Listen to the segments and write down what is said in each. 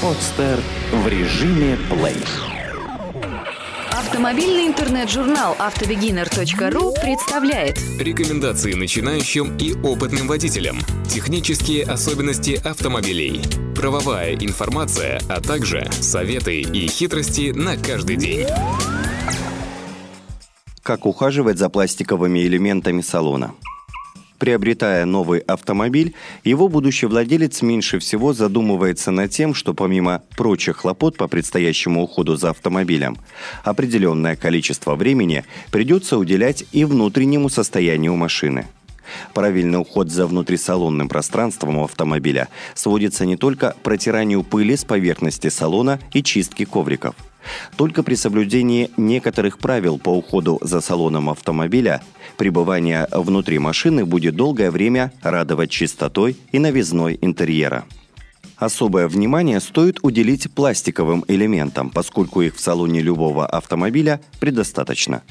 Подстер в режиме плей. Автомобильный интернет-журнал автобегинер.ру представляет Рекомендации начинающим и опытным водителям. Технические особенности автомобилей. Правовая информация, а также советы и хитрости на каждый день. Как ухаживать за пластиковыми элементами салона? Приобретая новый автомобиль, его будущий владелец меньше всего задумывается над тем, что помимо прочих хлопот по предстоящему уходу за автомобилем, определенное количество времени придется уделять и внутреннему состоянию машины. Правильный уход за внутрисалонным пространством автомобиля сводится не только к протиранию пыли с поверхности салона и чистке ковриков – только при соблюдении некоторых правил по уходу за салоном автомобиля пребывание внутри машины будет долгое время радовать чистотой и новизной интерьера. Особое внимание стоит уделить пластиковым элементам, поскольку их в салоне любого автомобиля предостаточно.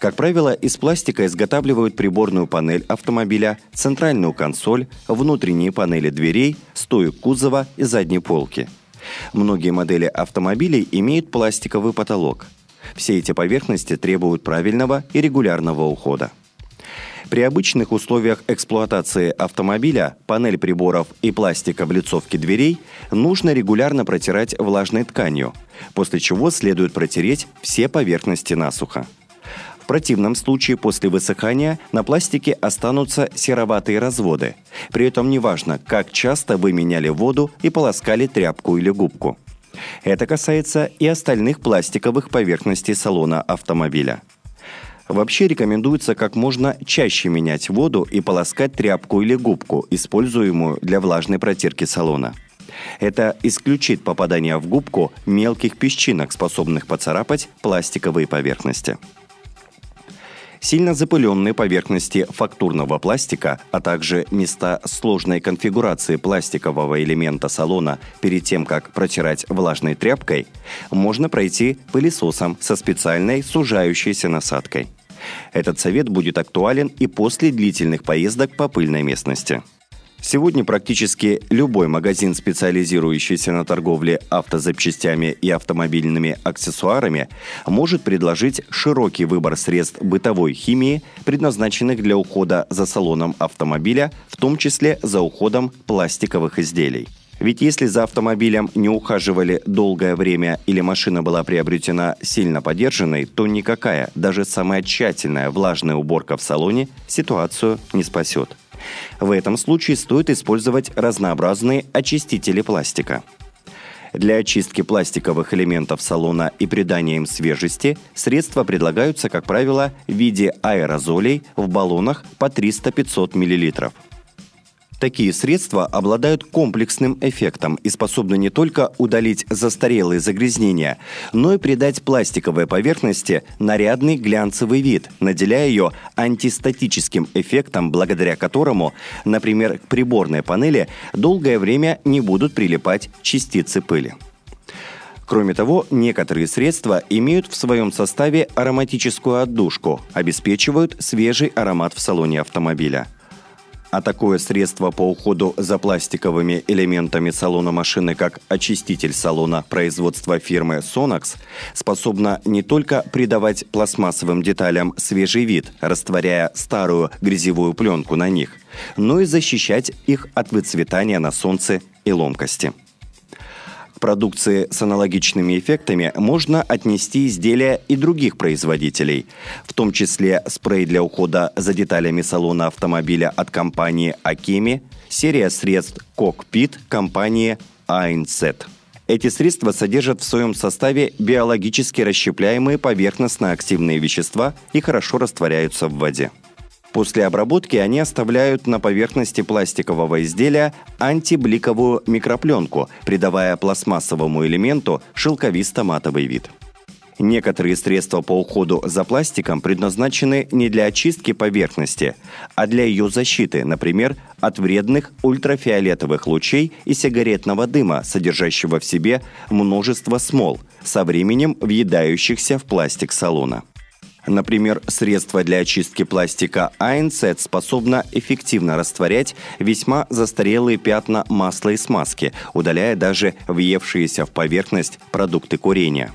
Как правило, из пластика изготавливают приборную панель автомобиля, центральную консоль, внутренние панели дверей, стоек кузова и задней полки – Многие модели автомобилей имеют пластиковый потолок. Все эти поверхности требуют правильного и регулярного ухода. При обычных условиях эксплуатации автомобиля панель приборов и пластика в лицовке дверей нужно регулярно протирать влажной тканью, после чего следует протереть все поверхности насухо. В противном случае после высыхания на пластике останутся сероватые разводы. При этом неважно, как часто вы меняли воду и полоскали тряпку или губку. Это касается и остальных пластиковых поверхностей салона автомобиля. Вообще рекомендуется как можно чаще менять воду и полоскать тряпку или губку, используемую для влажной протирки салона. Это исключит попадание в губку мелких песчинок, способных поцарапать пластиковые поверхности. Сильно запыленные поверхности фактурного пластика, а также места сложной конфигурации пластикового элемента салона перед тем, как протирать влажной тряпкой, можно пройти пылесосом со специальной сужающейся насадкой. Этот совет будет актуален и после длительных поездок по пыльной местности. Сегодня практически любой магазин, специализирующийся на торговле автозапчастями и автомобильными аксессуарами, может предложить широкий выбор средств бытовой химии, предназначенных для ухода за салоном автомобиля, в том числе за уходом пластиковых изделий. Ведь если за автомобилем не ухаживали долгое время или машина была приобретена сильно подержанной, то никакая, даже самая тщательная влажная уборка в салоне ситуацию не спасет. В этом случае стоит использовать разнообразные очистители пластика. Для очистки пластиковых элементов салона и придания им свежести средства предлагаются, как правило, в виде аэрозолей в баллонах по 300-500 мл. Такие средства обладают комплексным эффектом и способны не только удалить застарелые загрязнения, но и придать пластиковой поверхности нарядный глянцевый вид, наделяя ее антистатическим эффектом, благодаря которому, например, к приборной панели долгое время не будут прилипать частицы пыли. Кроме того, некоторые средства имеют в своем составе ароматическую отдушку, обеспечивают свежий аромат в салоне автомобиля – а такое средство по уходу за пластиковыми элементами салона машины, как очиститель салона производства фирмы Sonax, способно не только придавать пластмассовым деталям свежий вид, растворяя старую грязевую пленку на них, но и защищать их от выцветания на солнце и ломкости продукции с аналогичными эффектами можно отнести изделия и других производителей, в том числе спрей для ухода за деталями салона автомобиля от компании Акеми, серия средств Cockpit компании Einset. Эти средства содержат в своем составе биологически расщепляемые поверхностно-активные вещества и хорошо растворяются в воде. После обработки они оставляют на поверхности пластикового изделия антибликовую микропленку, придавая пластмассовому элементу шелковисто-матовый вид. Некоторые средства по уходу за пластиком предназначены не для очистки поверхности, а для ее защиты, например, от вредных ультрафиолетовых лучей и сигаретного дыма, содержащего в себе множество смол, со временем въедающихся в пластик салона. Например, средство для очистки пластика Айнсет способно эффективно растворять весьма застарелые пятна масла и смазки, удаляя даже въевшиеся в поверхность продукты курения.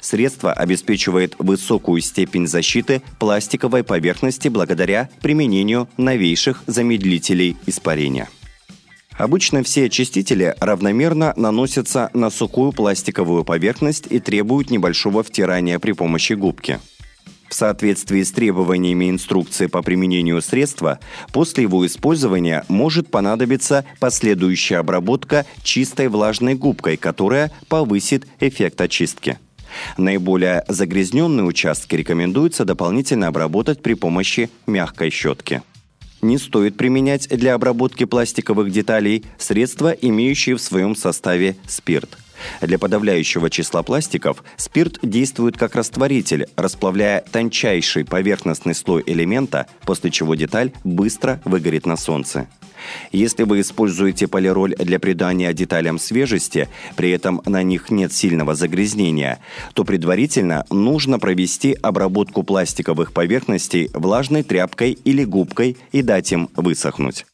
Средство обеспечивает высокую степень защиты пластиковой поверхности благодаря применению новейших замедлителей испарения. Обычно все очистители равномерно наносятся на сухую пластиковую поверхность и требуют небольшого втирания при помощи губки. В соответствии с требованиями инструкции по применению средства, после его использования может понадобиться последующая обработка чистой влажной губкой, которая повысит эффект очистки. Наиболее загрязненные участки рекомендуется дополнительно обработать при помощи мягкой щетки. Не стоит применять для обработки пластиковых деталей средства, имеющие в своем составе спирт – для подавляющего числа пластиков спирт действует как растворитель, расплавляя тончайший поверхностный слой элемента, после чего деталь быстро выгорит на солнце. Если вы используете полироль для придания деталям свежести, при этом на них нет сильного загрязнения, то предварительно нужно провести обработку пластиковых поверхностей влажной тряпкой или губкой и дать им высохнуть.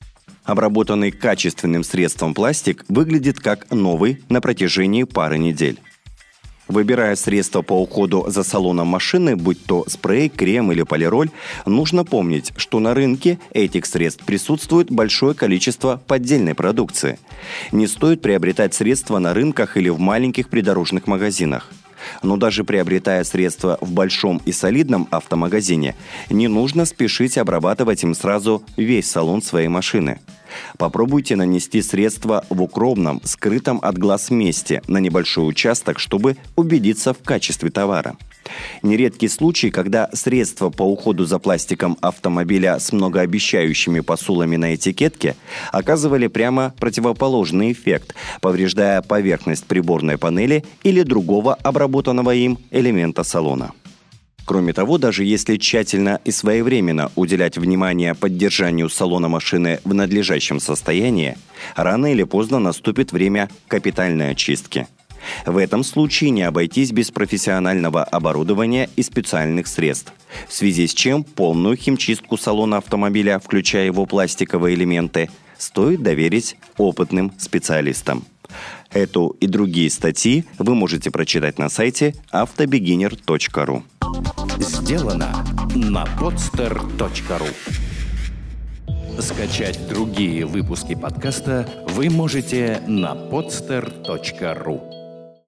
Обработанный качественным средством пластик выглядит как новый на протяжении пары недель. Выбирая средства по уходу за салоном машины, будь то спрей, крем или полироль, нужно помнить, что на рынке этих средств присутствует большое количество поддельной продукции. Не стоит приобретать средства на рынках или в маленьких придорожных магазинах – но даже приобретая средства в большом и солидном автомагазине, не нужно спешить обрабатывать им сразу весь салон своей машины. Попробуйте нанести средство в укромном, скрытом от глаз месте на небольшой участок, чтобы убедиться в качестве товара. Нередкий случай, когда средства по уходу за пластиком автомобиля с многообещающими посулами на этикетке оказывали прямо противоположный эффект, повреждая поверхность приборной панели или другого обработанного им элемента салона. Кроме того, даже если тщательно и своевременно уделять внимание поддержанию салона машины в надлежащем состоянии, рано или поздно наступит время капитальной очистки – в этом случае не обойтись без профессионального оборудования и специальных средств, в связи с чем полную химчистку салона автомобиля, включая его пластиковые элементы, стоит доверить опытным специалистам. Эту и другие статьи вы можете прочитать на сайте автобегинер.ру. Сделано на podster.ru Скачать другие выпуски подкаста вы можете на podster.ru